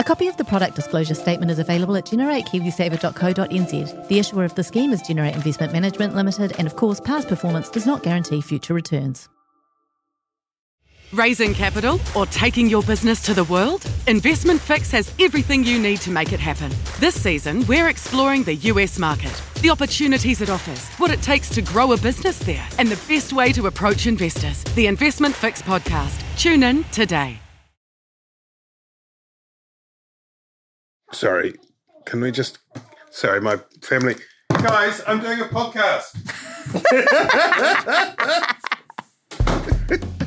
A copy of the product disclosure statement is available at generatekiwisaver.co.nz. The issuer of the scheme is Generate Investment Management Limited, and of course, past performance does not guarantee future returns. Raising capital or taking your business to the world? Investment Fix has everything you need to make it happen. This season, we're exploring the US market, the opportunities it offers, what it takes to grow a business there, and the best way to approach investors. The Investment Fix podcast. Tune in today. Sorry, can we just? Sorry, my family. Guys, I'm doing a podcast.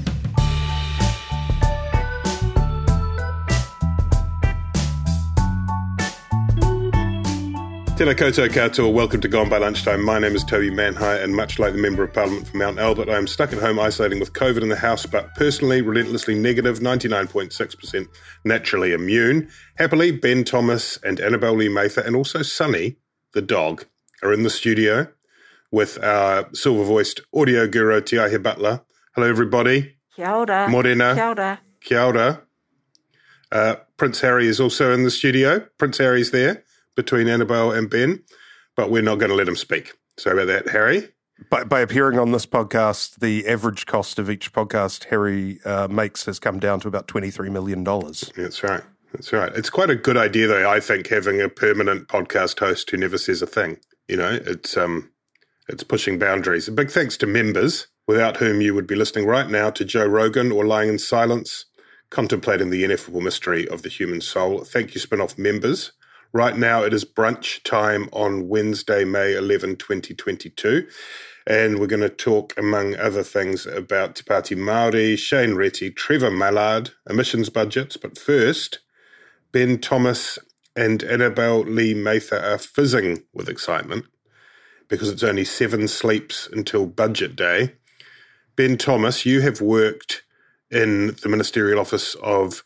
Tēnā koutou katoa, welcome to Gone by Lunchtime. My name is Toby Manhire, and much like the Member of Parliament from Mount Albert, I am stuck at home isolating with COVID in the house, but personally, relentlessly negative, 99.6% naturally immune. Happily, Ben Thomas and Annabelle Lee Mather, and also Sunny, the dog, are in the studio with our silver voiced audio guru, Tiahe Butler. Hello, everybody. Kia ora. Morena. Kia ora. Kia ora. Uh, Prince Harry is also in the studio. Prince Harry's there between Annabelle and Ben, but we're not going to let him speak. Sorry about that, Harry. By, by appearing on this podcast, the average cost of each podcast Harry uh, makes has come down to about $23 million. That's right. That's right. It's quite a good idea, though, I think, having a permanent podcast host who never says a thing. You know, it's um, it's pushing boundaries. A big thanks to members, without whom you would be listening right now to Joe Rogan or lying in silence, contemplating the ineffable mystery of the human soul. Thank you, spin off members. Right now, it is brunch time on Wednesday, May 11, 2022. And we're going to talk, among other things, about Te Pāti Māori, Shane Reti, Trevor Mallard, emissions budgets. But first, Ben Thomas and Annabelle Lee Mather are fizzing with excitement because it's only seven sleeps until budget day. Ben Thomas, you have worked in the ministerial office of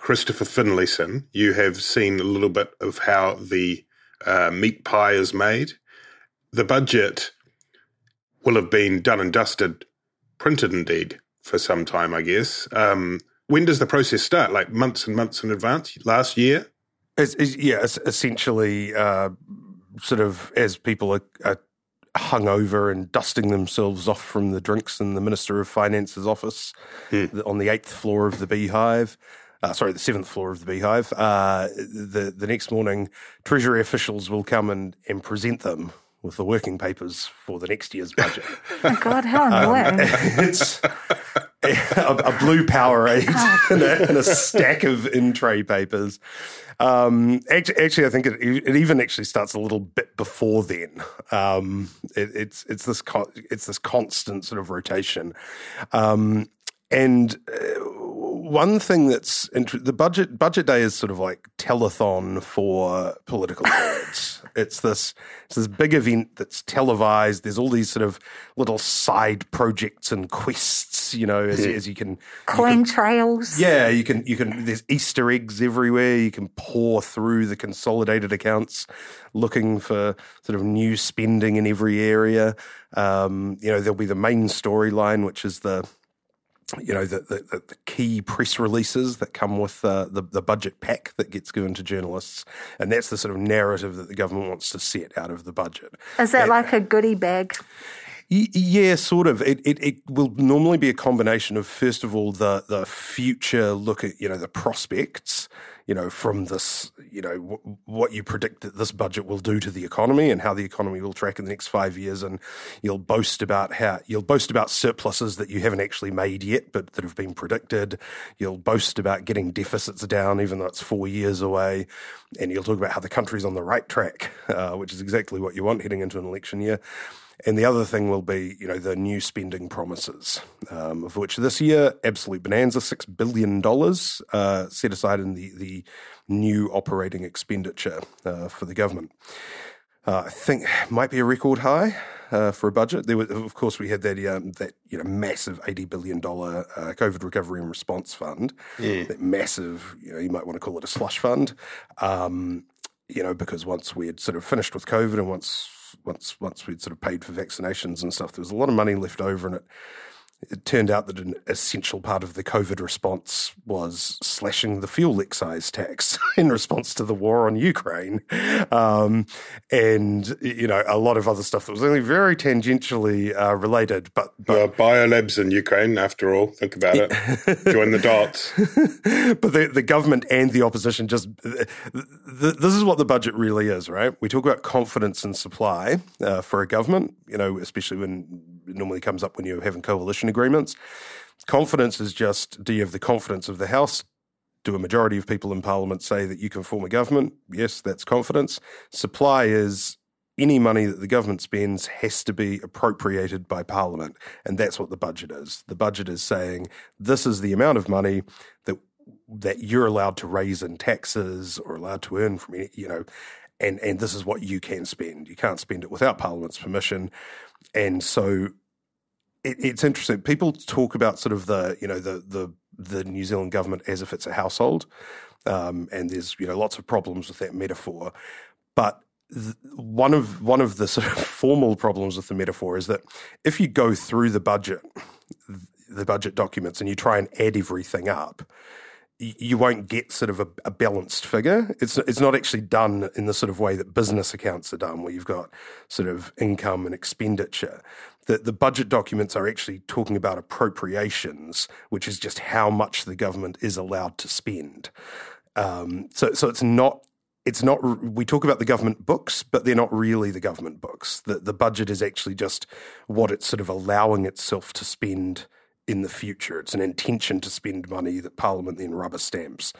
Christopher Finlayson, you have seen a little bit of how the uh, meat pie is made. The budget will have been done and dusted, printed indeed, for some time, I guess. Um, when does the process start? Like months and months in advance? Last year? It's, it's, yeah, it's essentially uh, sort of as people are, are hungover and dusting themselves off from the drinks in the Minister of Finance's office Hmm. on the eighth floor of the Beehive. Uh, sorry, the seventh floor of the Beehive. Uh, the the next morning, Treasury officials will come and, and present them with the working papers for the next year's budget. Oh God, how annoying. it's a, a blue Powerade and, a, and a stack of in tray papers. Um, actually, actually, I think it, it even actually starts a little bit before then. Um, it, it's it's this con- it's this constant sort of rotation, um, and. Uh, one thing that's inter- the budget budget day is sort of like telethon for political nerds. it's this it's this big event that's televised. There's all these sort of little side projects and quests, you know, as, as you can you Coin trails. yeah, you can you can there's Easter eggs everywhere. You can pour through the consolidated accounts looking for sort of new spending in every area. Um, you know, there'll be the main storyline, which is the you know the, the, the key press releases that come with uh, the the budget pack that gets given to journalists, and that's the sort of narrative that the government wants to set out of the budget. Is that like a goodie bag? Yeah, sort of. It, it it will normally be a combination of first of all the the future look at you know the prospects, you know from this you know w- what you predict that this budget will do to the economy and how the economy will track in the next five years, and you'll boast about how you'll boast about surpluses that you haven't actually made yet but that have been predicted. You'll boast about getting deficits down even though it's four years away, and you'll talk about how the country's on the right track, uh, which is exactly what you want heading into an election year. And the other thing will be, you know, the new spending promises, um, of which this year, absolute bonanza, six billion dollars uh, set aside in the the new operating expenditure uh, for the government. Uh, I think might be a record high. uh, for a budget. There, was, of course, we had that um, that you know massive eighty billion dollar uh, COVID recovery and response fund. Yeah. That massive, you know, you might want to call it a slush fund. Um, you know, because once we had sort of finished with COVID and once once once we'd sort of paid for vaccinations and stuff, there was a lot of money left over, and it it turned out that an essential part of the COVID response was slashing the fuel excise tax in response to the war on Ukraine. Um, and, you know, a lot of other stuff that was only very tangentially uh, related. But, but Uh, biolabs in Ukraine, after all. Think about it. Join the dots. but the, the government and the opposition just th- th- this is what the budget really is, right? We talk about confidence in supply uh, for a government, you know, especially when normally comes up when you're having coalition agreements. Confidence is just do you have the confidence of the House? Do a majority of people in Parliament say that you can form a government? Yes, that's confidence. Supply is any money that the government spends has to be appropriated by Parliament. And that's what the budget is. The budget is saying this is the amount of money that that you're allowed to raise in taxes or allowed to earn from any, you know, and, and this is what you can spend. You can't spend it without Parliament's permission. And so it, it's interesting. People talk about sort of the, you know, the the the New Zealand government as if it's a household. Um, and there's, you know, lots of problems with that metaphor. But th- one of one of the sort of formal problems with the metaphor is that if you go through the budget, the budget documents, and you try and add everything up, you won't get sort of a, a balanced figure. It's it's not actually done in the sort of way that business accounts are done, where you've got sort of income and expenditure. The the budget documents are actually talking about appropriations, which is just how much the government is allowed to spend. Um, so so it's not it's not we talk about the government books but they're not really the government books the the budget is actually just what it's sort of allowing itself to spend in the future it's an intention to spend money that parliament then rubber stamps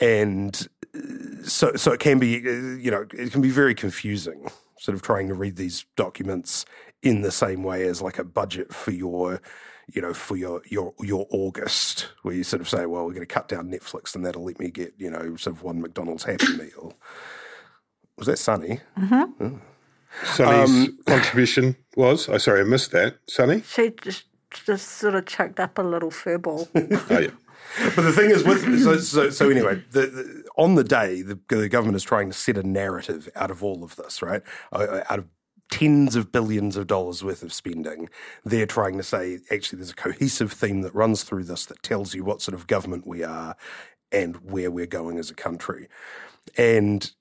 and uh, so so it can be uh, you know it can be very confusing sort of trying to read these documents in the same way as like a budget for your you know, for your your your August, where you sort of say, well, we're going to cut down Netflix, and that'll let me get you know sort of one McDonald's Happy Meal. Was that Sunny? Sunny's contribution was. Oh, sorry, I missed that. Sunny? She just sort of choked up a little furball. Oh, yeah. But the thing is, with so so, so anyway, the, the, on the day, the, the government is trying to set a narrative out of all of this, right? Uh, Out of tens of billions of dollars worth of spending, they're trying to say actually there's a cohesive theme that runs through this that tells you what sort of government we are and where we're going as a country, and.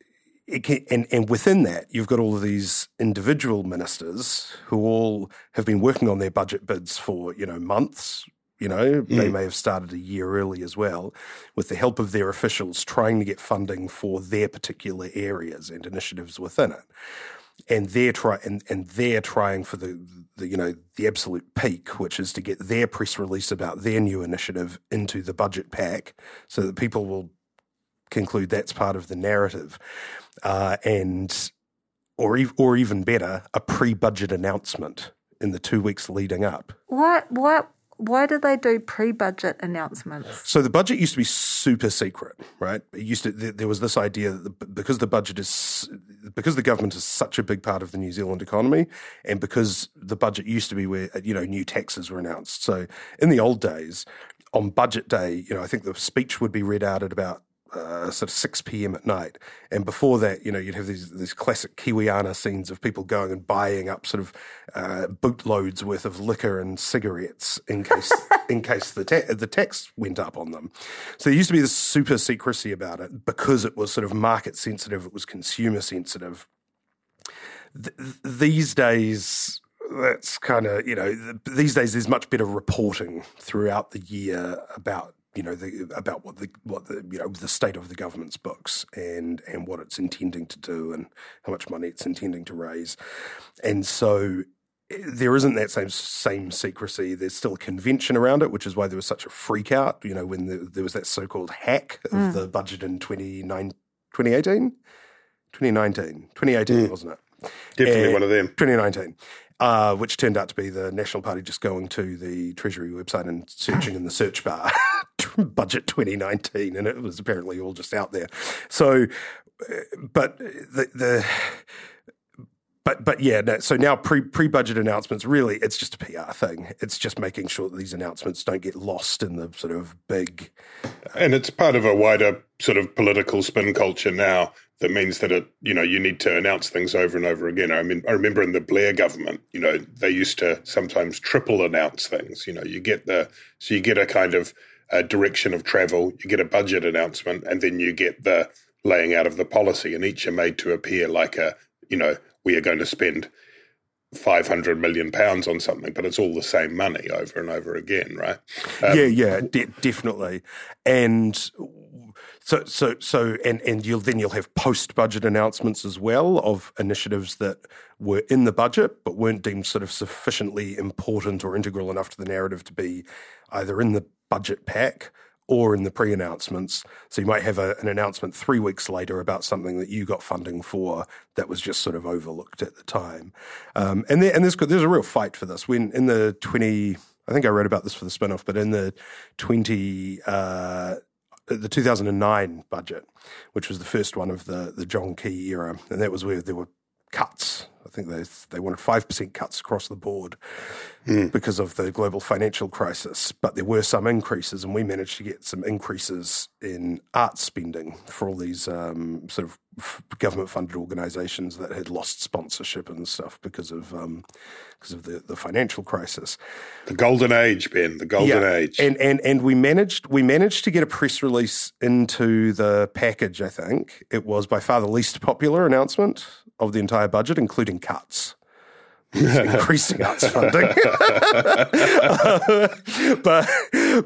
It can, and, and within that, you've got all of these individual ministers who all have been working on their budget bids for, you know, months, you know, they mm. may have started a year early as well, with the help of their officials trying to get funding for their particular areas and initiatives within it. And they're try and, and they're trying for the, the you know the absolute peak, which is to get their press release about their new initiative into the budget pack, so that people will conclude that's part of the narrative, uh, and or ev- or even better, a pre-budget announcement in the two weeks leading up. why why why do they do pre-budget announcements? So the budget used to be super secret, right? It used to. There there was this idea that the, because the budget is because the government is such a big part of the New Zealand economy, and because the budget used to be where you know new taxes were announced. So in the old days, on budget day, you know, I think the speech would be read out at about. Uh, sort of 6 p.m. at night, and before that, you know, you'd have these these classic Kiwiana scenes of people going and buying up sort of uh, bootloads worth of liquor and cigarettes in case in case the ta- the tax went up on them. So there used to be this super secrecy about it because it was sort of market sensitive, it was consumer sensitive. Th- these days, that's kind of you know th- these days there's much better reporting throughout the year about you know the, about what the what the you know the state of the government's books and and what it's intending to do and how much money it's intending to raise, and so there isn't that same same secrecy. There's still a convention around it, which is why there was such a freak out. You know, when the, there was that so-called hack of the budget in 29 2018? 2019, 2018, wasn't it? Definitely Eh, one of them. 2019, uh, which turned out to be the National Party just going to the Treasury website and searching in the search bar budget 2019, and it was apparently all just out there. So, uh, but the, the but but yeah, no, so now pre pre budget announcements really it's just a PR thing. It's just making sure that these announcements don't get lost in the sort of big. And it's part of a wider sort of political spin culture now that means that it you know you need to announce things over and over again. I mean I remember in the Blair government, you know, they used to sometimes triple announce things. You know, you get the so you get a kind of a direction of travel, you get a budget announcement, and then you get the laying out of the policy, and each are made to appear like a you know we are going to spend 500 million pounds on something, but it's all the same money over and over again, right? Um, yeah, yeah, de- definitely. And so, so, so, and and you'll then you'll have post budget announcements as well of initiatives that were in the budget but weren't deemed sort of sufficiently important or integral enough to the narrative to be either in the budget pack or in the pre announcements. So you might have a, an announcement three weeks later about something that you got funding for that was just sort of overlooked at the time. Um, and there, and there's, there's a real fight for this. When in the 20, I think I wrote about this for the spin off, but in the 20, uh, Uh, the 2009 budget, which was the first one of the, the John Key era, and that was where there were cuts. I think they they wanted five percent cuts across the board mm. because of the global financial crisis. But there were some increases, and we managed to get some increases in art spending for all these um, sort of government funded organisations that had lost sponsorship and stuff because of um, because of the, the financial crisis. The golden age, Ben. The golden yeah. age. And and and we managed we managed to get a press release into the package. I think it was by far the least popular announcement of the entire budget, including cuts. increasing arts funding, but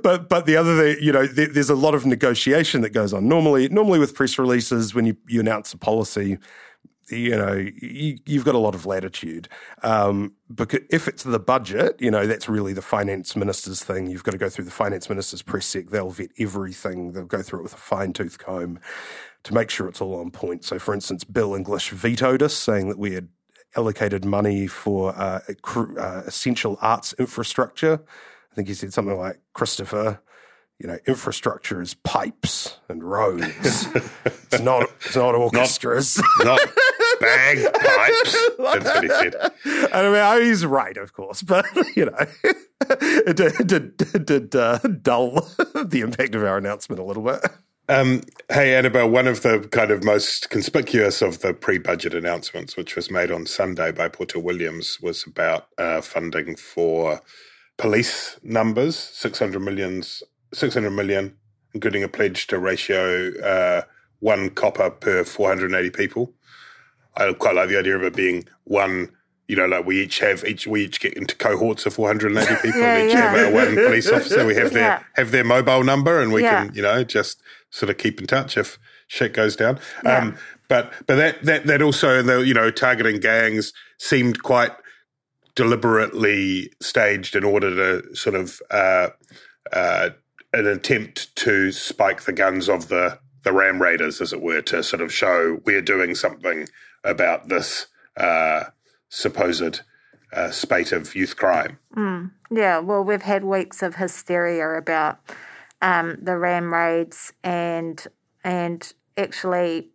but but the other thing, you know, there's a lot of negotiation that goes on. Normally, normally with press releases, when you, you announce a policy, you know, you, have got a lot of latitude. Um, because if it's the budget, you know, that's really the finance minister's thing. You've got to go through the finance minister's press sec. They'll vet everything. They'll go through it with a fine tooth comb to make sure it's all on point. So, for instance, Bill English vetoed us, saying that we had allocated money for uh, uh, essential arts infrastructure. I think he said something like, Christopher, you know, infrastructure is pipes and roads. it's not, it's not orchestras. Not, not bagpipes. That's what he said. I mean, he's right, of course, but, you know, it did, did, did uh, dull the impact of our announcement a little bit. Um, hey, Annabelle, one of the kind of most conspicuous of the pre budget announcements, which was made on Sunday by Poto Williams, was about uh, funding for police numbers 600, millions, 600 million, including a pledge to ratio uh, one copper per 480 people. I quite like the idea of it being one you know, like we each have each we each get into cohorts of 480 people, yeah, and each yeah. have our one police officer. We have their yeah. have their mobile number, and we can you know just sort of keep in touch if shit goes down. Um, but but that that that also the you know targeting gangs seemed quite deliberately staged in order to sort of uh, uh, an attempt to spike the guns of the the ram raiders, as it were, to sort of show we're doing something about this. Uh, supposed uh, spate of youth crime. Mm. Yeah, well, we've had weeks of hysteria about um, the ram raids and and actually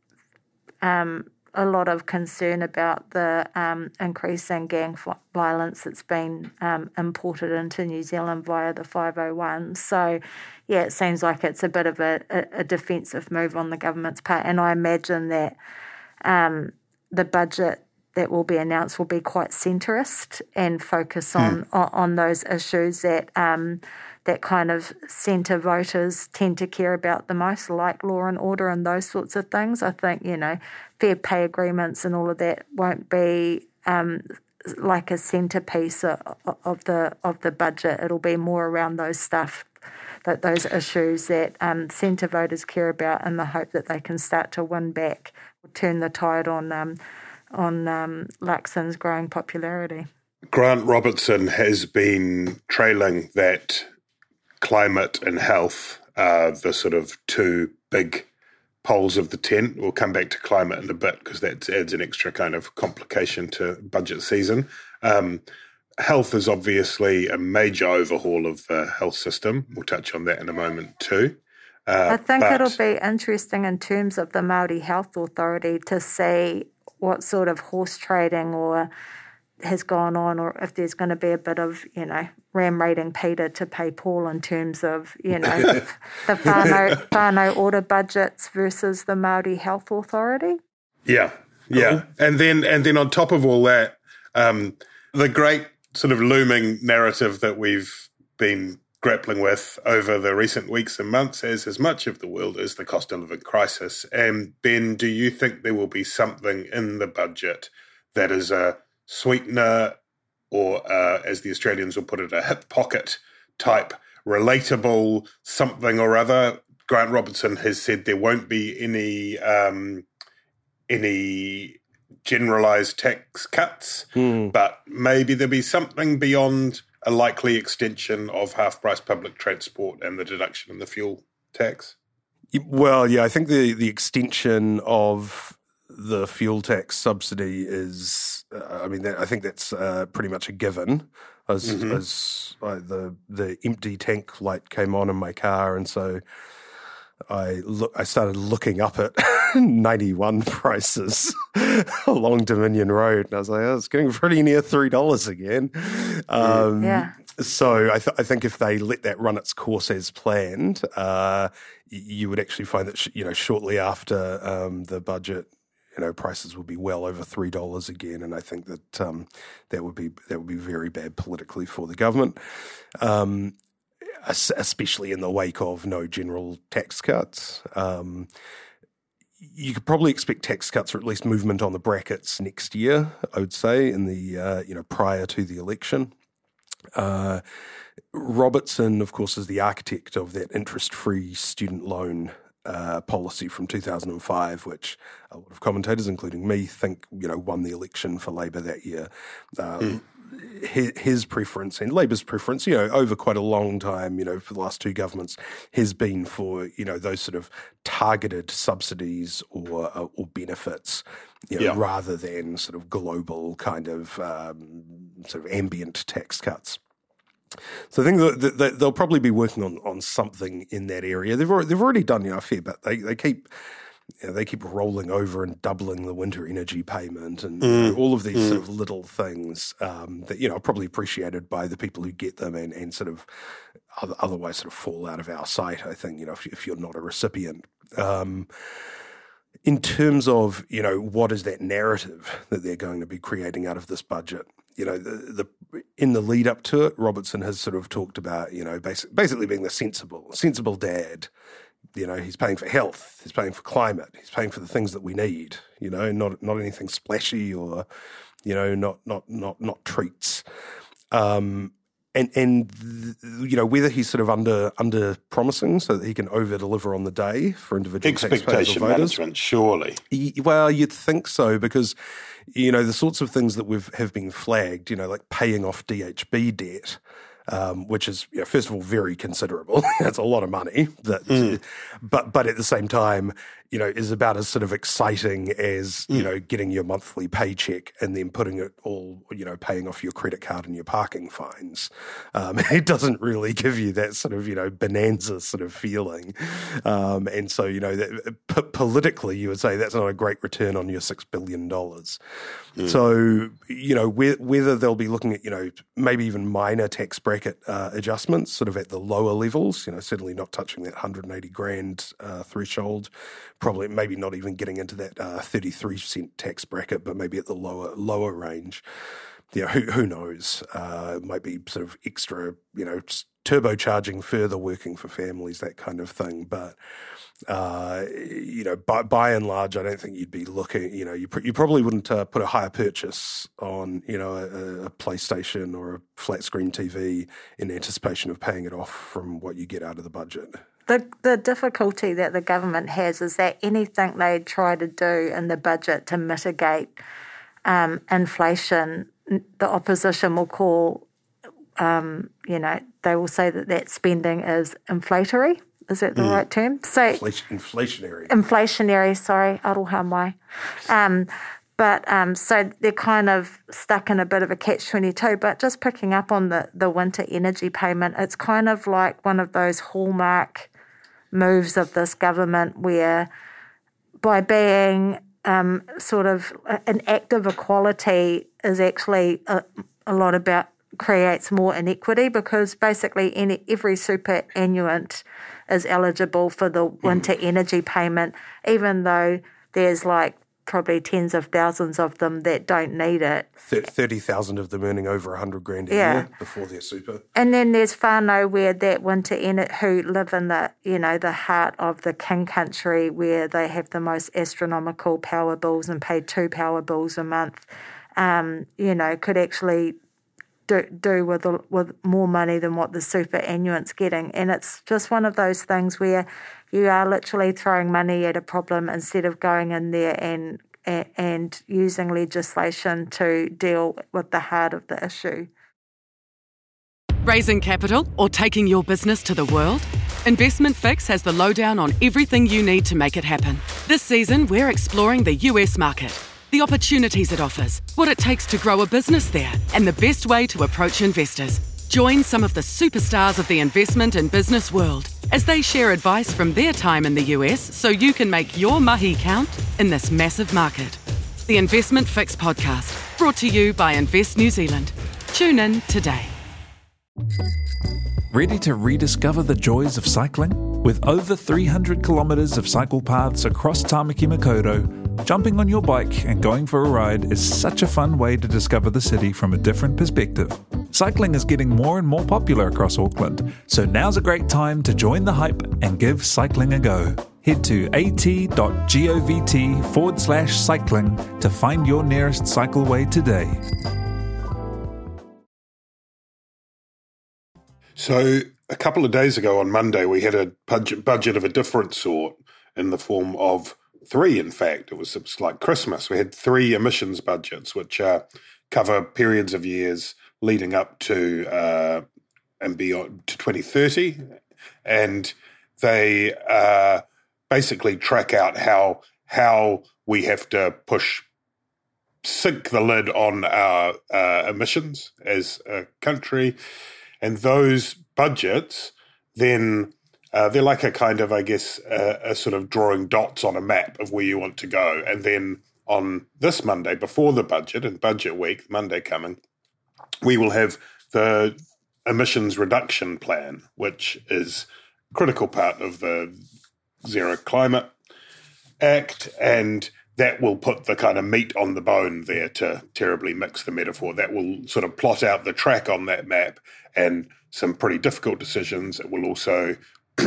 um, a lot of concern about the um, increasing gang violence that's been um, imported into New Zealand via the 501. So, yeah, it seems like it's a bit of a, a, defensive move on the government's part. And I imagine that um, the budget that will be announced will be quite centrist and focus on mm. on, on, those issues that um, that kind of centre voters tend to care about the most, like law and order and those sorts of things. I think you know fair pay agreements and all of that won't be um, like a centerpiece of, of the of the budget. It'll be more around those stuff that those issues that um, centre voters care about in the hope that they can start to win back, turn the tide on um, on um, growing popularity. Grant Robertson has been trailing that climate and health are the sort of two big poles of the tent. We'll come back to climate in a bit because that adds an extra kind of complication to budget season. Um, health is obviously a major overhaul of the health system. We'll touch on that in a moment too. Uh, I think but, it'll be interesting in terms of the Maori Health Authority to see what sort of horse trading or has gone on, or if there's going to be a bit of you know ram raiding Peter to pay Paul in terms of you know the whānau, Whānau Ora budgets versus the Maori Health Authority. Yeah, yeah, and then and then on top of all that, um, the great sort of looming narrative that we've been grappling with over the recent weeks and months, as as much of the world is the cost of living crisis. And Ben, do you think there will be something in the budget that is a sweetener, or uh, as the Australians will put it, a hip pocket type, relatable something or other? Grant Robertson has said there won't be any um, any generalized tax cuts, Hmm. but maybe there'll be something beyond a likely extension of half price public transport and the deduction in the fuel tax. Well, yeah, I think the, the extension of the fuel tax subsidy is, uh, I mean, that, I think that's uh, pretty much a given. As, as I, the the empty tank light came on in my car, and so I look, I started looking up at 91 prices along Dominion Road, and I was like, oh, it's getting pretty near three dollars again. Um, Yeah. So I, th- I think if they let that run its course as planned, uh, you would actually find that sh- you know shortly after um, the budget, you know prices would be well over three dollars again, and I think that um, that would be that would be very bad politically for the government. Um, especially in the wake of no general tax cuts. Um, you could probably expect tax cuts or at least movement on the brackets next year. I would say in the uh, you know prior to the election. Uh, Robertson, of course, is the architect of that interest-free student loan uh, policy from 2005, which a lot of commentators, including me, think you know won the election for Labor that year. Um, his, his preference and Labor's preference, you know, over quite a long time, you know, for the last two governments, has been for you know those sort of targeted subsidies or uh, or benefits, you know, Yeah. rather than sort of global kind of um, sort of ambient tax cuts. So I think that they'll probably be working on, on something in that area. They've already, they've already done you know, a fair bit. They they keep you know, they keep rolling over and doubling the winter energy payment and you know, all of these sort of little things um, that you know are probably appreciated by the people who get them and, and sort of other, otherwise sort of fall out of our sight. I think you know if, if you're not a recipient. Um, in terms of you know what is that narrative that they're going to be creating out of this budget you know the, the in the lead up to it robertson has sort of talked about you know basic, basically being the sensible sensible dad you know he's paying for health he's paying for climate he's paying for the things that we need you know not not anything splashy or you know not not not not treats um and and you know whether he's sort of under under promising so that he can over deliver on the day for individual Expectation voters. management, surely. Well, you'd think so because you know the sorts of things that we've have been flagged. You know, like paying off DHB debt, um, which is you know, first of all very considerable. That's a lot of money. That, but but at the same time, you know, is about as sort of exciting as you know getting your monthly paycheck and then putting it all, you know, paying off your credit card and your parking fines. Um, it doesn't really give you that sort of you know bonanza sort of feeling, um, and so you know that p- politically you would say that's not a great return on your six billion dollars. So you know whe- whether they'll be looking at you know maybe even minor tax bracket uh, adjustments, sort of at the lower levels. You know, certainly not touching that 180 grand uh, threshold. Probably maybe not even getting into that uh, 33 cent tax bracket, but maybe at the lower lower range. Yeah, who who knows? Uh, might be sort of extra, you know, turbocharging further working for families, that kind of thing. But uh, you know, by, by and large, I don't think you'd be looking. You know, you pr- you probably wouldn't uh, put a hire purchase on you know a, a PlayStation or a flat screen TV in anticipation of paying it off from what you get out of the budget. The, the difficulty that the government has is that anything they try to do in the budget to mitigate um, inflation, the opposition will call, um, you know, they will say that that spending is inflationary. Is that the right term? So Inflation, inflationary. inflationary, sorry, aroha. Um, but um, so they're kind of stuck in a bit of a catch 22. But just picking up on the, the winter energy payment, it's kind of like one of those hallmark moves of this government where by being um, sort of an act of equality is actually a, a lot about creates more inequity because basically any, every superannuant is eligible for the winter mm. energy payment, even though there's like probably tens of thousands of them that don't need it. 30,000 of them earning over 100 grand a yeah. year before their super. And then there's far nowhere that winter in it who live in the, you know, the heart of the king country where they have the most astronomical power bills and pay two power bills a month, um, you know, could actually do, do with with more money than what the superannuant's getting, and it's just one of those things where you are literally throwing money at a problem instead of going in there and and using legislation to deal with the heart of the issue. Raising capital or taking your business to the world? Investment Fix has the lowdown on everything you need to make it happen. This season, we're exploring the US market the opportunities it offers, what it takes to grow a business there, and the best way to approach investors. Join some of the superstars of the investment and business world as they share advice from their time in the US so you can make your mahi count in this massive market. The Investment Fix podcast, brought to you by Invest New Zealand. Tune in today. Ready to rediscover the joys of cycling? With over 300 kilometres of cycle paths across Tamaki Makaurau, Jumping on your bike and going for a ride is such a fun way to discover the city from a different perspective. Cycling is getting more and more popular across Auckland, so now's a great time to join the hype and give cycling a go. Head to at.govt forward slash cycling to find your nearest cycleway today. So, a couple of days ago on Monday, we had a budget, of a different sort in the form of three, in fact. It was, it was like Christmas. We had three emissions budgets, which uh, cover periods of years leading up to uh, and beyond to 2030, and they uh, basically track out how how we have to push sink the lid on our uh, emissions as a country, and those budgets then uh, they're like a kind of, I guess, a sort of drawing dots on a map of where you want to go. And then on this Monday, before the budget and budget week, Monday coming, we will have the emissions reduction plan, which is a critical part of the Zero Climate Act. And that will put the kind of meat on the bone there to terribly mix the metaphor. That will sort of plot out the track on that map and some pretty difficult decisions. It will also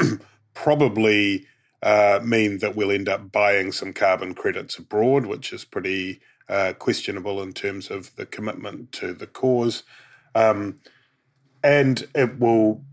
probably uh, mean that we'll end up buying some carbon credits abroad, which is pretty uh, questionable in terms of the commitment to the cause. Um, and it will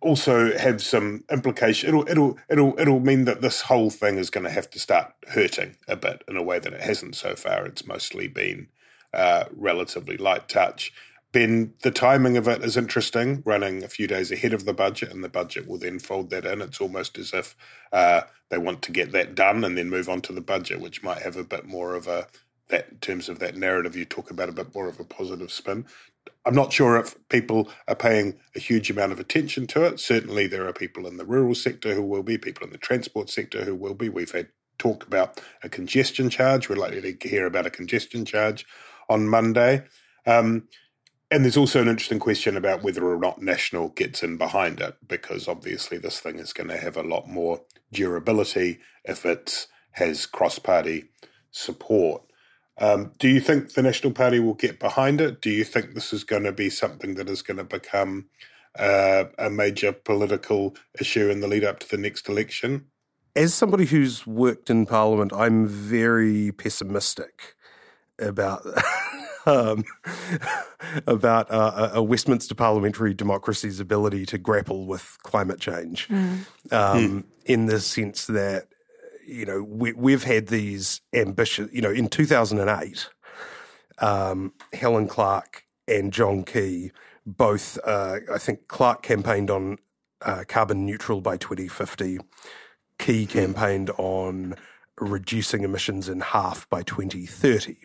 also have some implication. It'll it'll it'll it'll mean that this whole thing is going to have to start hurting a bit in a way that it hasn't so far. It's mostly been uh, relatively light touch. Ben, the timing of it is interesting, running a few days ahead of the budget, and the budget will then fold that in. It's almost as if uh, they want to get that done and then move on to the budget, which might have a bit more of a that in terms of that narrative you talk about a bit more of a positive spin. I'm not sure if people are paying a huge amount of attention to it. Certainly, there are people in the rural sector who will be, people in the transport sector who will be. We've had talk about a congestion charge. We're likely to hear about a congestion charge on Monday. Um, and there's also an interesting question about whether or not National gets in behind it, because obviously this thing is going to have a lot more durability if it has cross party support. Um, do you think the National Party will get behind it? Do you think this is going to be something that is going to become uh, a major political issue in the lead up to the next election? As somebody who's worked in Parliament, I'm very pessimistic about um, about uh, a Westminster parliamentary democracy's ability to grapple with climate change, mm. Um, mm. in the sense that you know we, have had these ambitious. You know, in two thousand and eight, um, Helen Clark and John Key both. Uh, I think Clark campaigned on uh, carbon neutral by twenty fifty. Key hmm. campaigned on reducing emissions in half by 2030.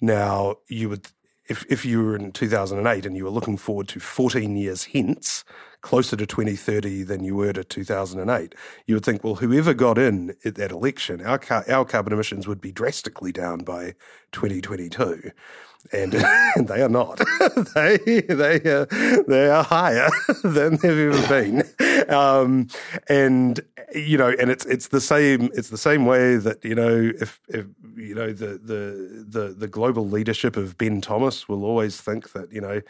Now, you would if if you were in 2008 and you were looking forward to 14 years hence, closer to 2030 than you were to 2008, you would think, well, whoever got in at that election, our car, our carbon emissions would be drastically down by 2022 and, they are not. they they uh, they are higher than they've ever been, um, and you know, and it's it's the same it's the same way that you know if, if you know the the the the global leadership of Ben Thomas will always think that you know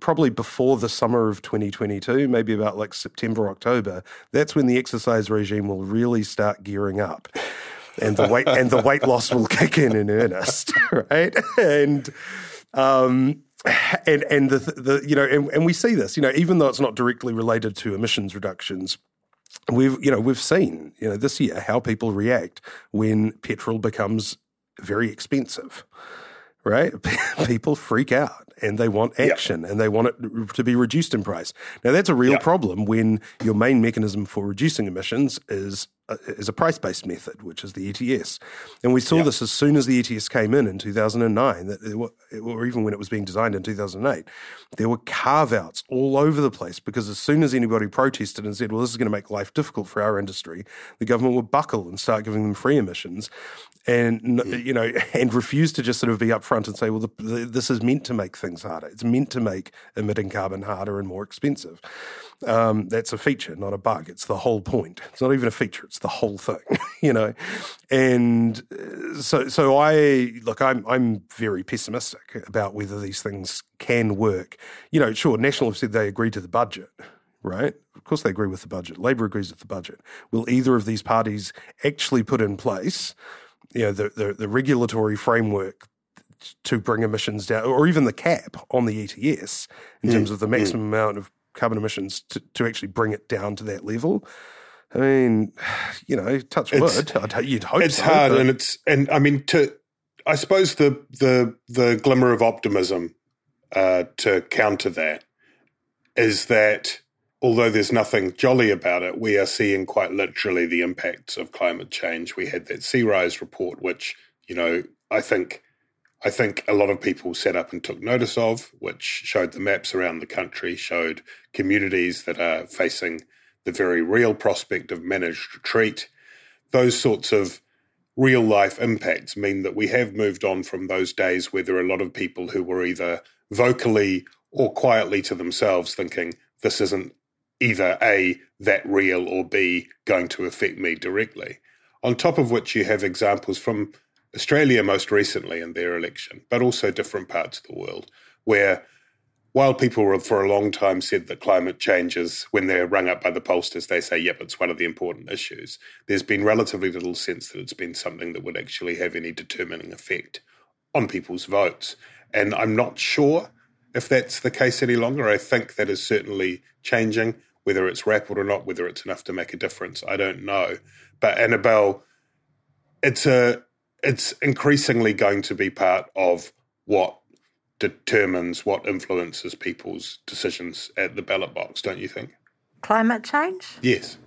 probably before the summer of 2022, maybe about like September October, that's when the exercise regime will really start gearing up and the weight and the weight loss will kick in in earnest, right? And um, and and the the you know and, and we see this, you know, even though it's not directly related to emissions reductions, we've you know we've seen you know this year how people react when petrol becomes very expensive right people freak out and they want action yep. and they want it to be reduced in price now that's a real yep. problem when your main mechanism for reducing emissions is is a price based method, which is the ETS. And we saw yep. this as soon as the ETS came in in 2009, that or even when it was being designed in 2008, there were carve outs all over the place because as soon as anybody protested and said, well, this is going to make life difficult for our industry, the government would buckle and start giving them free emissions and mm. you know and refuse to just sort of be upfront and say well the, the, this is meant to make things harder it's meant to make emitting carbon harder and more expensive um, that's a feature not a bug it's the whole point it's not even a feature it's the whole thing you know and uh, so so i look i'm i'm very pessimistic about whether these things can work you know sure national have said they agree to the budget right? Of course, they agree with the budget. Labor agrees with the budget. Will either of these parties actually put in place you know, the, the, the regulatory framework to bring emissions down, or even the cap on the ETS in mm. terms of the mm. maximum mm. amount of carbon emissions to, to actually bring it down to that level. I mean, you know, touch wood. You'd hope it's so, hard, and it's and I mean, to I suppose the the the glimmer of optimism uh, to counter that is that although there's nothing jolly about it, we are seeing quite literally the impacts of climate change. We had that sea rise report, which you know I think I think a lot of people set up and took notice of, which showed the maps around the country, showed communities that are facing the very real prospect of managed retreat. Those sorts of real life impacts mean that we have moved on from those days where there are a lot of people who were either vocally or quietly to themselves thinking, this isn't either A, that real, or B, going to affect me directly. On top of which, you have examples from Australia most recently in their election, but also different parts of the world, where while people for a long time said that climate change is, when they're rung up by the pollsters, they say, yep, it's one of the important issues. There's been relatively little sense that it's been something that would actually have any determining effect on people's votes. And I'm not sure if that's the case any longer. I think that is certainly changing. Whether it's rapid or not, whether it's enough to make a difference, I don't know. But Annabelle, it's a it's increasingly going to be part of what determines what influences people's decisions at the ballot box, don't you think? Climate change? Yes.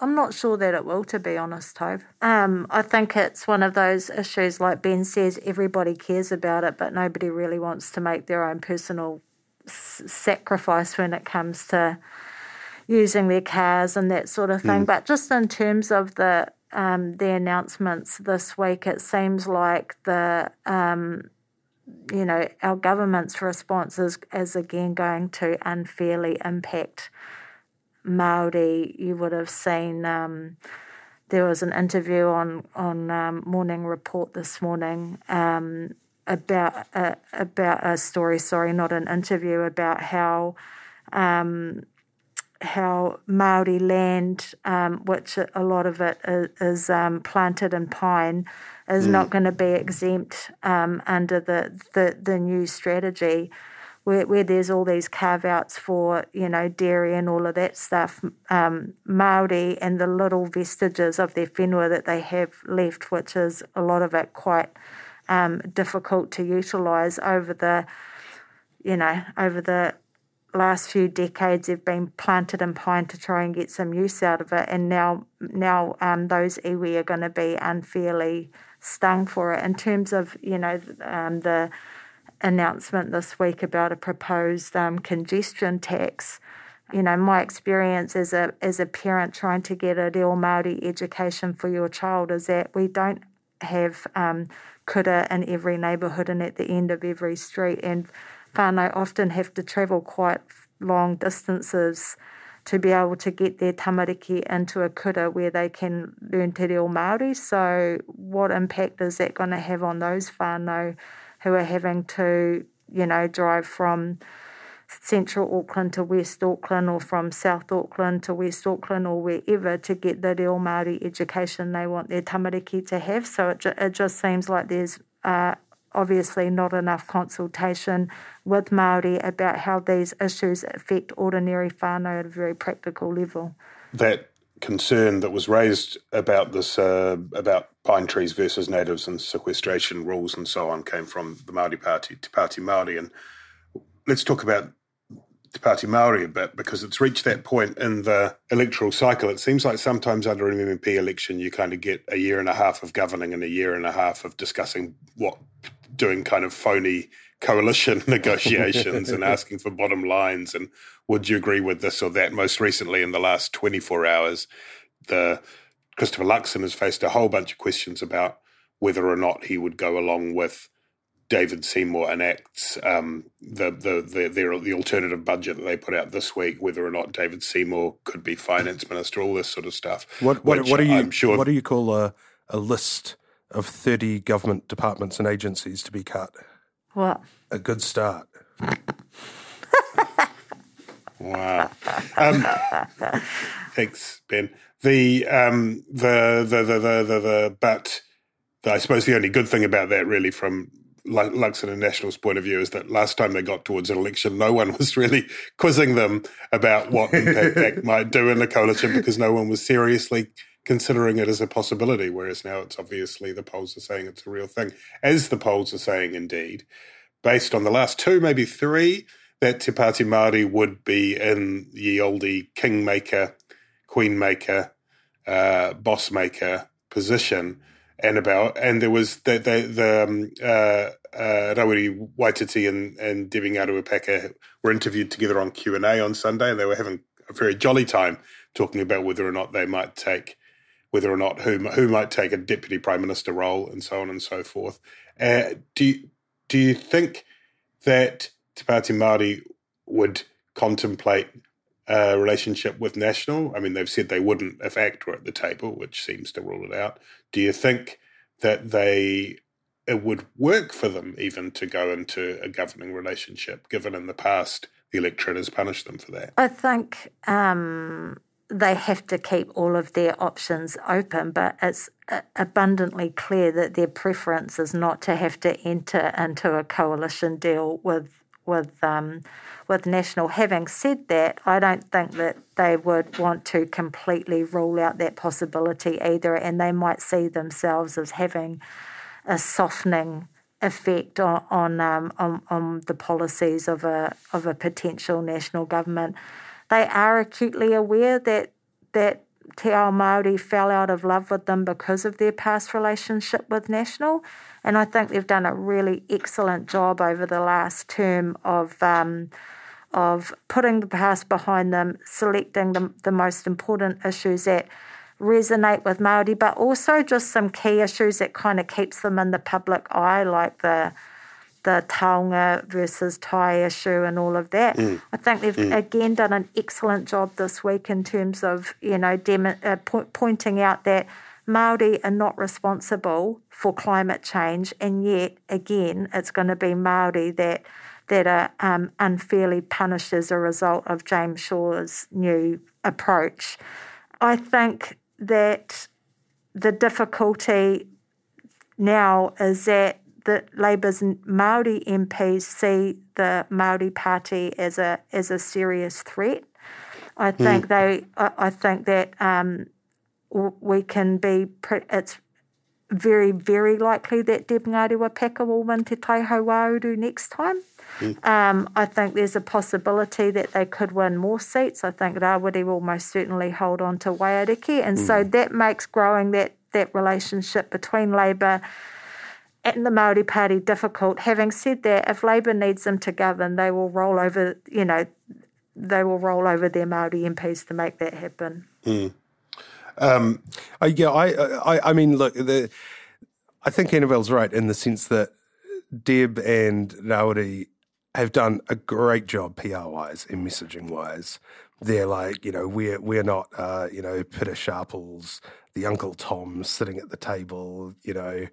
I'm not sure that it will, to be honest, Tobe. Um, I think it's one of those issues, like Ben says, everybody cares about it, but nobody really wants to make their own personal s- sacrifice when it comes to using their cars and that sort of thing. Mm. But just in terms of the um, the announcements this week, it seems like the um, you know our government's response is, is again going to unfairly impact Maori. You would have seen. Um, there was an interview on on um, Morning Report this morning um, about a, about a story. Sorry, not an interview about how um, how Maori land, um, which a lot of it is, is um, planted in pine, is mm. not going to be exempt um, under the, the, the new strategy, where, where there's all these carve outs for you know dairy and all of that stuff. Um, Maori and the little vestiges of their whenua that they have left, which is a lot of it quite um, difficult to utilise over the you know over the last few decades have been planted in pine to try and get some use out of it, and now now um, those iwi are going to be unfairly stung for it. In terms of you know um, the announcement this week about a proposed um, congestion tax. You know, my experience as a as a parent trying to get a Reo Māori education for your child is that we don't have um, in every neighbourhood and at the end of every street, and whānau often have to travel quite long distances to be able to get their tamariki into a kura where they can learn te reo Māori. So what impact is that going to have on those whānau who are having to, you know, drive from central Auckland to West Auckland or from South Auckland to West Auckland or wherever to get the reo Māori education they want their tamariki to have. So it, ju- it just seems like there's uh, obviously not enough consultation with Māori about how these issues affect ordinary whānau at a very practical level. That concern that was raised about this, uh, about pine trees versus natives and sequestration rules and so on, came from the Māori Party, Te Pāti Māori. And let's talk about Te Pāti Māori a bit because it's reached that point in the electoral cycle. It seems like sometimes under an MMP election, you kind of get a year and a half of governing and a year and a half of discussing what doing kind of phony coalition negotiations and asking for bottom lines and would you agree with this or that most recently in the last 24 hours the christopher luxon has faced a whole bunch of questions about whether or not he would go along with David Seymour enacts um, the, the the the the alternative budget that they put out this week, whether or not David Seymour could be finance minister, all this sort of stuff. What what, what do you sure what do you call a a list of thirty government departments and agencies to be cut? What? A good start. wow. Um, thanks, Ben. The um the the the the the, the but. I suppose the only good thing about that, really, from Luxon and National's point of view is that last time they got towards an election, no one was really quizzing them about what impact that might do in the coalition because no one was seriously considering it as a possibility. Whereas now it's obviously the polls are saying it's a real thing, as the polls are saying indeed, based on the last two, maybe three, that Te Pāti Māori would be in the oldie kingmaker, queenmaker, uh, bossmaker position and about, and there was the the, the um, uh, uh, Rawiri Waititi and, and Debbie Ngarewa-Packer were interviewed together on Q and A on Sunday, and they were having a very jolly time talking about whether or not they might take, whether or not who who might take a deputy prime minister role, and so on and so forth. Uh, do you, do you think that Te Pāti Māori would contemplate a relationship with National? I mean, they've said they wouldn't if ACT were at the table, which seems to rule it out. Do you think that they it would work for them even to go into a governing relationship, given in the past the electorate has punished them for that? I think um, they have to keep all of their options open, but it's abundantly clear that their preference is not to have to enter into a coalition deal with with um, with National. Having said that, I don't think that they would want to completely rule out that possibility either, and they might see themselves as having a softening effect on on, um, on, on the policies of a of a potential national government. They are acutely aware that that Te Ao Māori fell out of love with them because of their past relationship with National. And I think they've done a really excellent job over the last term of um, of putting the past behind them, selecting the, the most important issues that resonate with Maori, but also just some key issues that kind of keeps them in the public eye, like the the taonga versus tai issue and all of that. Mm. I think they've mm. again done an excellent job this week in terms of you know dem- uh, po- pointing out that Maori are not responsible for climate change, and yet again, it's going to be Maori that that are um, unfairly punished as a result of James Shaw's new approach. I think that the difficulty now is that the Labour's Maori MPs see the Maori Party as a as a serious threat. I hmm. think mm. they. I, I, think that um, we can be. It's very very likely that Deb Ngarewa-Packer will win Te Tai Hauāuru next time. Mm. Um, I think there's a possibility that they could win more seats. I think Rawiri will most certainly hold on to Waiariki, and mm. so that makes growing that that relationship between Labor and the Maori Party difficult. Having said that, if Labour needs them to govern, they will roll over. You know, they will roll over their Maori MPs to make that happen. Mm. Um, uh, yeah, I, I, I mean, look, the, I think Annabelle's right in the sense that Deb and Rawiri have done a great job PR wise and messaging wise. They're like, you know, we're we're not, uh, you know, Peter Sharples, the Uncle Tom sitting at the table, you know,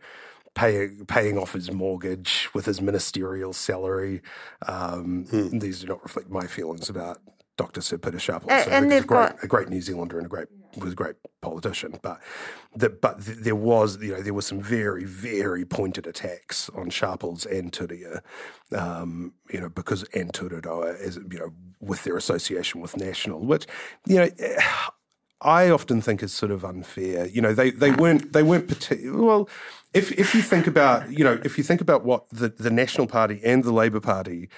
paying paying off his mortgage with his ministerial salary. Um, hmm. These do not reflect my feelings about Dr. Sir Peter Sharples. And, so and they've a great, got a great New Zealander and a great was a great politician, but the, but there was you know there were some very very pointed attacks on Sharples and Turia, um, you know because and Te Ururoa as you know with their association with National, which you know. I often think is sort of unfair. You know, they, they weren't they weren't particular. Well, if if you think about you know if you think about what the, the National Party and the Labour Party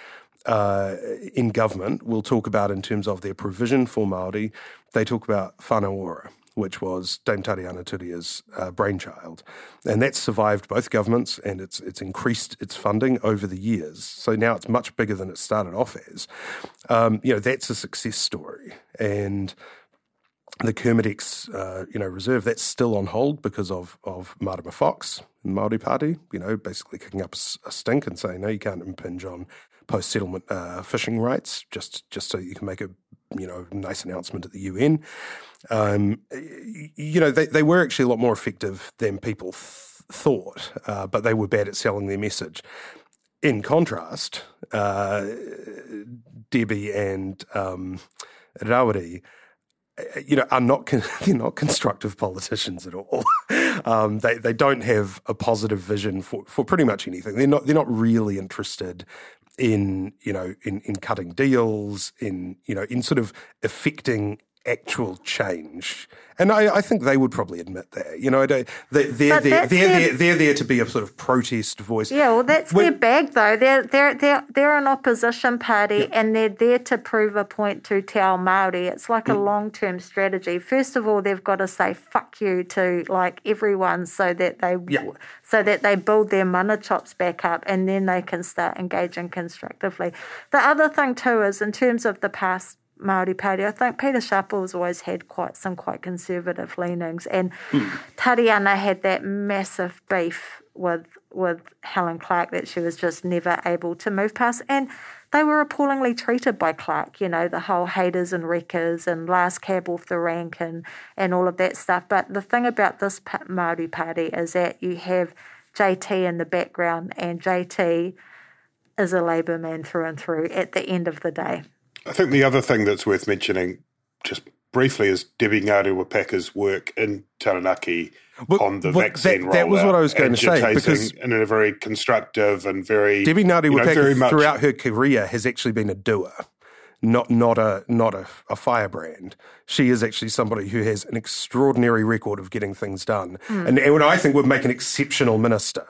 uh, in government will talk about in terms of their provision for Maori. They talk about whānau ora, which was Dame Tariana Turia's uh, brainchild, and that's survived both governments and it's it's increased its funding over the years. So now it's much bigger than it started off as. Um, you know, that's a success story, and the Kermadecs, uh, you know, reserve that's still on hold because of of Marama Fox and the Maori Party, you know, basically kicking up a, stink and saying no, you can't impinge on post settlement uh, fishing rights, just just so you can make a you know nice announcement at the UN. Um, you know, they they were actually a lot more effective than people th- thought, uh, but they were bad at selling their message. In contrast, uh, Debbie and um, you know, are not they're not constructive politicians at all. um, they they don't have a positive vision for, for pretty much anything. They're not they're not really interested in you know in in cutting deals, in you know in sort of affecting actual change. And I, I, think they would probably admit that. You know, they, they're, they're, they're, they're, they're, there to be a sort of protest voice. Yeah, well, that's when, their bag, though. They're, they're, they're, they're an opposition party yeah. and they're there to prove a point to Te Ao Māori. It's like a mm. long term strategy. First of all, they've got to say fuck you to like everyone so that they yeah. so that they build their mana chops back up and then they can start engaging constructively. The other thing, too, is in terms of the past Maori Party. I think Peter Sharples always had quite some quite conservative leanings, and mm. Tariana had that massive beef with with Helen Clark that she was just never able to move past, and they were appallingly treated by Clark. You know, the whole haters and wreckers and last cab off the rank and and all of that stuff. But the thing about this Maori Party is that you have JT in the background, and JT is a Labour man through and through. At the end of the day. I think the other thing that's worth mentioning, just briefly, is Debbie Ngarewa-Packer's work in Taranaki well, on the well, vaccine that, that was what I was going to say because in a very constructive and very Debbie Ngarewa-Packer you know, throughout her career has actually been a doer. Not not a not a, a, firebrand. She is actually somebody who has an extraordinary record of getting things done, mm. and, and I think would make an exceptional minister.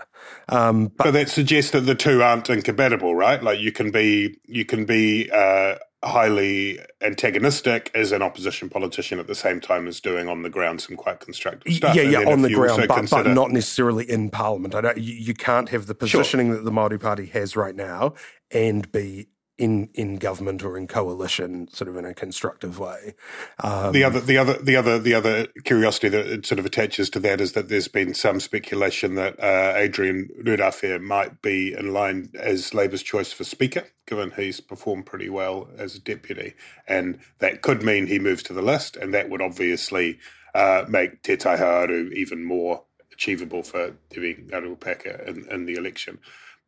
Um, but, but, that suggests that the two aren't incompatible, right? Like you can be you can be uh, highly antagonistic as an opposition politician at the same time as doing on the ground some quite constructive stuff. Yeah, yeah, on the ground, but, consider... but, not necessarily in Parliament. I don't, you, you can't have the positioning sure. that the Māori Party has right now and be in in government or in coalition, sort of in a constructive way. Um, the other, the other, the other, the other curiosity that sort of attaches to that is that there's been some speculation that uh, Adrian Rurawhe might be in line as Labour's choice for Speaker, given he's performed pretty well as a deputy, and that could mean he moves to the list, and that would obviously uh, make Te Tai Hauāuru even more achievable for Debbie Ngarewa-Packer in, in the election.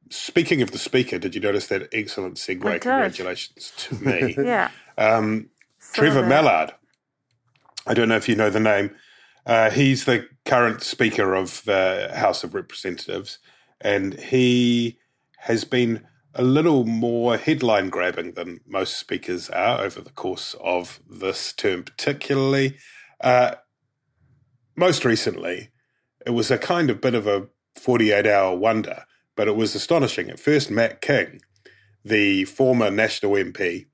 Speaking of the speaker, did you notice that excellent segue? Congratulations to me. yeah. Um, Trevor Mallard. I don't know if you know the name. Uh, he's the current Speaker of the House of Representatives, and he has been a little more headline grabbing than most speakers are over the course of this term, particularly. Uh, most recently, it was a kind of bit of a 48 hour wonder but it was astonishing. At first, Matt King, the former National MP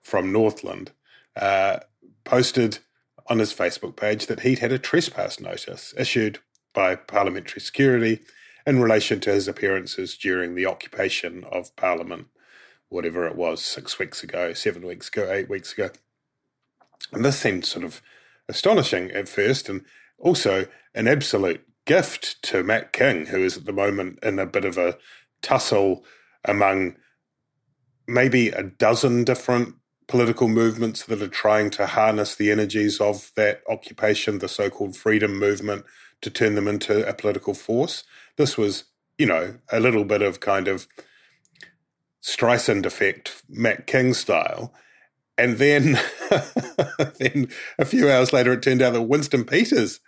from Northland, uh, posted on his Facebook page that he'd had a trespass notice issued by Parliamentary Security in relation to his appearances during the occupation of Parliament, whatever it was, six weeks ago, seven weeks ago, eight weeks ago. And this seemed sort of astonishing at first, and also an absolute gift to Matt King, who is at the moment in a bit of a tussle among maybe a dozen different political movements that are trying to harness the energies of that occupation, the so called freedom movement, to turn them into a political force. This was, you know, a little bit of kind of Streisand effect, Matt King style. And then, then a few hours later, it turned out that Winston Peters,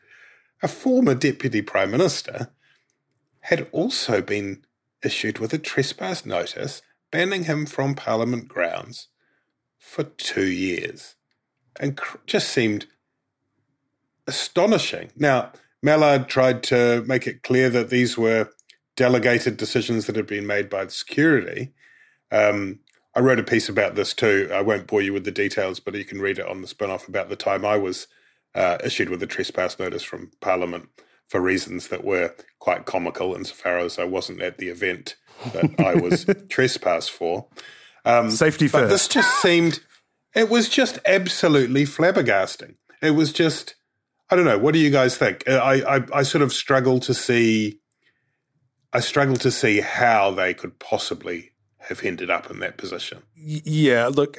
a former deputy prime minister, had also been issued with a trespass notice banning him from Parliament grounds for two years and just seemed astonishing. Now, Mallard tried to make it clear that these were delegated decisions that had been made by the security. Um, I wrote a piece about this too. I won't bore you with the details, but you can read it on the spin off about the time I was uh, issued with a trespass notice from Parliament for reasons that were quite comical insofar as I wasn't at the event that I was trespassed for. Um, Safety first. But this just seemed, it was just absolutely flabbergasting. It was just, I don't know. What do you guys think? Uh, I, I, I sort of struggle to see, I struggle to see how they could possibly have ended up in that position. Yeah, look.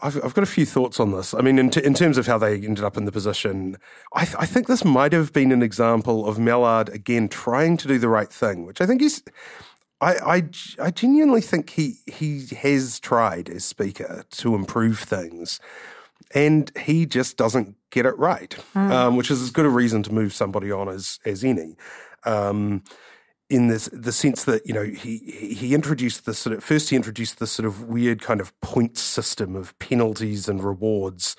I've, I've, got a few thoughts on this. I mean, in, t- in terms of how they ended up in the position, I, th- I, think this might have been an example of Mallard again trying to do the right thing, which I think is I, I, I genuinely think he he has tried as speaker to improve things, and he just doesn't get it right, mm. um, which is as good a reason to move somebody on as as any. Um, in this the sense that you know he he introduced this sort of first he introduced this sort of weird kind of point system of penalties and rewards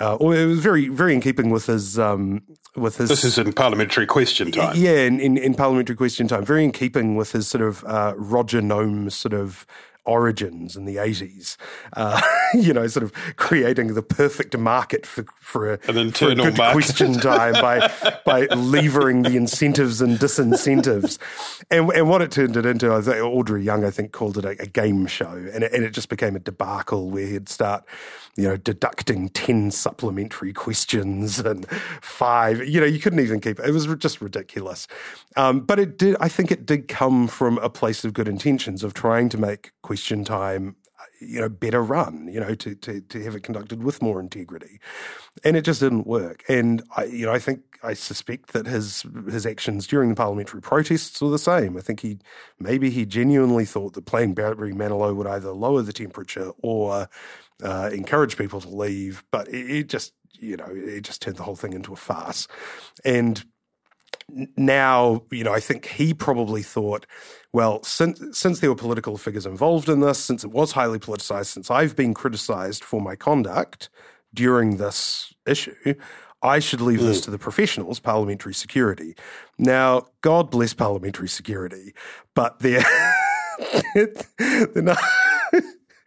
uh, or it was very, very in keeping with his, um, with his. This is in parliamentary question time. Yeah, in, in, in parliamentary question time, very in keeping with his sort of uh, Rogernomics sort of origins in the 80s, uh, you know, sort of creating the perfect market for, for a, An internal for a good market. question time by, by levering the incentives and disincentives. And, and what it turned it into, I think Audrey Young, I think, called it a, a game show. And it, and it just became a debacle where he'd start, you know, deducting 10 supplementary questions and five, you know, you couldn't even keep it. It was just ridiculous. Um, but it did, I think it did come from a place of good intentions of trying to make question time you know better run you know to, to to have it conducted with more integrity. And it just didn't work. And i you know i think i suspect that his his actions during the parliamentary protests were the same. I think he maybe he genuinely thought that playing barry manilow would either lower the temperature or uh, encourage people to leave. But it, it just you know it just turned the whole thing into a farce. And now, you know, I think he probably thought, well, since since there were political figures involved in this, since it was highly politicized, since I've been criticized for my conduct during this issue, I should leave mm. this to the professionals, parliamentary security. Now, God bless parliamentary security, but they're they're not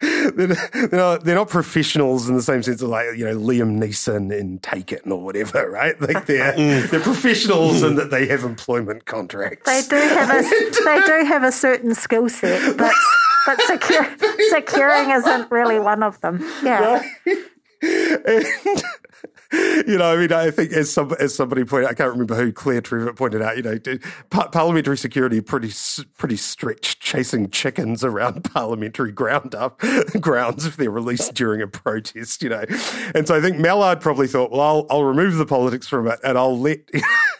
they're, not, they're not professionals in the same sense of like you know Liam Neeson in Taken or whatever, right? Like they're mm. they're professionals and that they have employment contracts. They do have a they do have a certain skill set, but but secure, securing isn't really one of them. Yeah. And, you know, I mean, I think as some as somebody pointed, I can't remember who Claire Trevett pointed out. You know, parliamentary security pretty pretty strict, chasing chickens around parliamentary ground up grounds if they're released during a protest. You know, and so I think Mallard probably thought, well, I'll I'll remove the politics from it and I'll let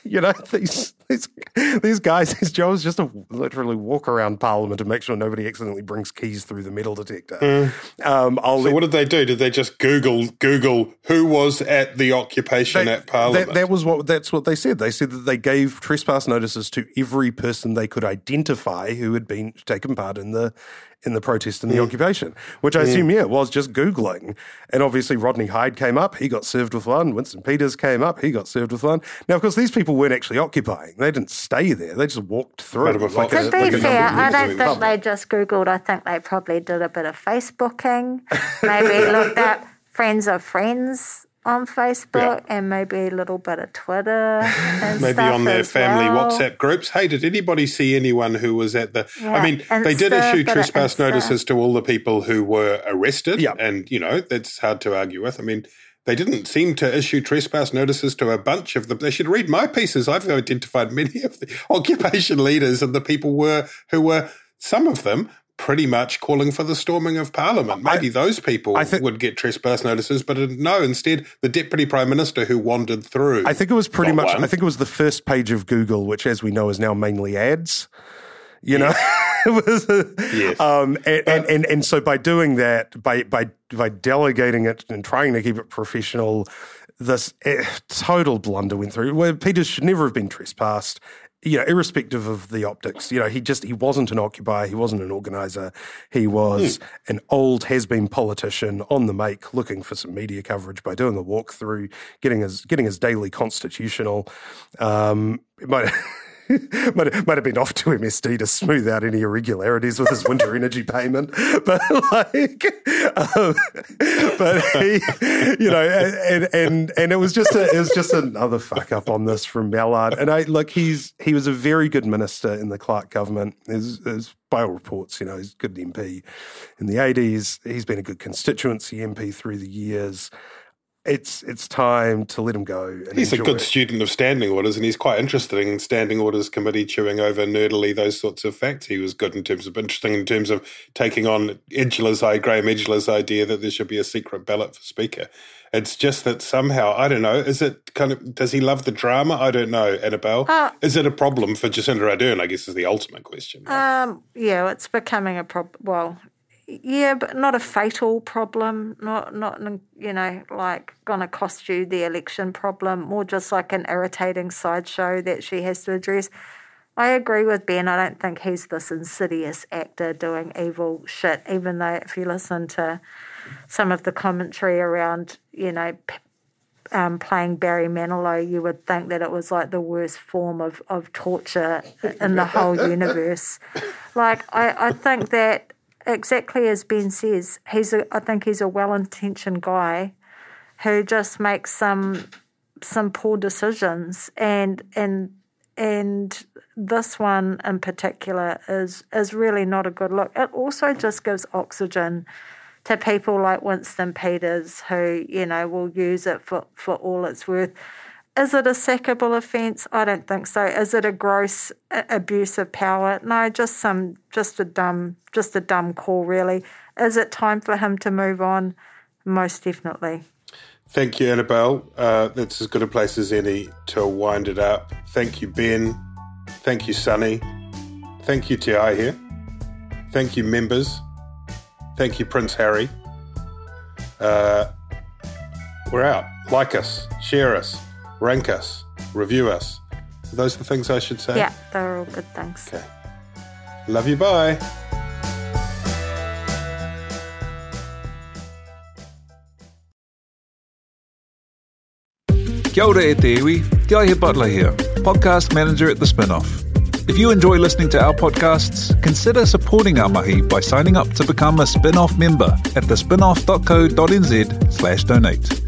you know these these these guys. these jobs, just to literally walk around Parliament and make sure nobody accidentally brings keys through the metal detector. Mm. Um, so let, what did they do? Did they just Google Google who was at the occupation they, at Parliament. That, that, was what that's what they said. They said that they gave trespass notices to every person they could identify who had been taken part in the in the protest and the mm. occupation, which I mm. assume, yeah, was just Googling. And obviously, Rodney Hide came up, he got served with one. Winston Peters came up, he got served with one. Now, of course, these people weren't actually occupying, they didn't stay there, they just walked through. Like to be like fair, I don't think public. they just Googled, I think they probably did a bit of Facebooking, maybe looked at friends of friends on Facebook yeah. and maybe a little bit of Twitter. maybe on their family well. WhatsApp groups. Hey, did anybody see anyone who was at the? Yeah, I mean, Insta, they did issue trespass notices to all the people who were arrested, yeah. and you know that's hard to argue with. I mean. They didn't seem to issue trespass notices to a bunch of them. They should read my pieces. I've identified many of the occupation leaders and the people were who were some of them pretty much calling for the storming of Parliament. Maybe I, those people th- would get trespass notices, but no, instead, the Deputy Prime Minister who wandered through. I think it was pretty much, one. I think it was the first page of Google, which, as we know, is now mainly ads. You know? was, yes. Um, and, and, and, and so by doing that, by, by, by delegating it and trying to keep it professional, this uh, total blunder went through where Peters should never have been trespassed you know, irrespective of the optics, you know, he just he wasn't an occupier, he wasn't an organizer, he was mm. an old has-been politician on the make, looking for some media coverage by doing a walkthrough, getting his getting his daily constitutional. Um, it might. might, have, might have been off to MSD to smooth out any irregularities with his winter energy payment, but like, um, but he, you know, and and and it was just a, it was just another fuck up on this from Mallard. And I look, he's he was a very good minister in the Clark government. Is by all reports, you know, he's a good MP in the eighties. He's been a good constituency MP through the years it's it's time to let him go. he's a good it. student of standing orders, and he's quite interested in standing orders committee chewing over nerdily those sorts of facts. He was good in terms of interesting in terms of taking on Edgeler's, Graham Edgeler's idea that there should be a secret ballot for speaker. It's just that somehow I don't know. Is it kind of does he love the drama? I don't know. Annabelle, uh, is it a problem for Jacinda Ardern? I guess is the ultimate question. Right? Um, yeah, it's becoming a problem. Well, yeah, but not a fatal problem. Not not you know like going to cost you the election problem. More just like an irritating sideshow that she has to address. I agree with Ben. I don't think he's this insidious actor doing evil shit. Even though if you listen to some of the commentary around you know um, playing Barry Manilow, you would think that it was like the worst form of, of torture in the whole universe. Like, I, I think that exactly as Ben says, he's a, I think he's a well-intentioned guy who just makes some some poor decisions, and and and this one in particular is is really not a good look. It also just gives oxygen to people like Winston Peters, who you know will use it for for all it's worth. Is it a sackable offence? I don't think so. Is it a gross abuse of power? No, just some, just a dumb, just a dumb call, really. Is it time for him to move on? Most definitely. Thank you, Annabelle. Uh, that's as good a place as any to wind it up. Thank you, Ben. Thank you, Sunny. Thank you, Te Aihe. Thank you, members. Thank you, Prince Harry. Uh, we're out. Like us, share us rank us, review us. Are those the things I should say? Yeah, they're all good things. Okay. Love you. Bye. Kia ora e te iwi, Te Aihe Butler here, podcast manager at The Spinoff. If you enjoy listening to our podcasts, consider supporting our mahi by signing up to become a spin-off member at thespinoff.co.nz slash donate.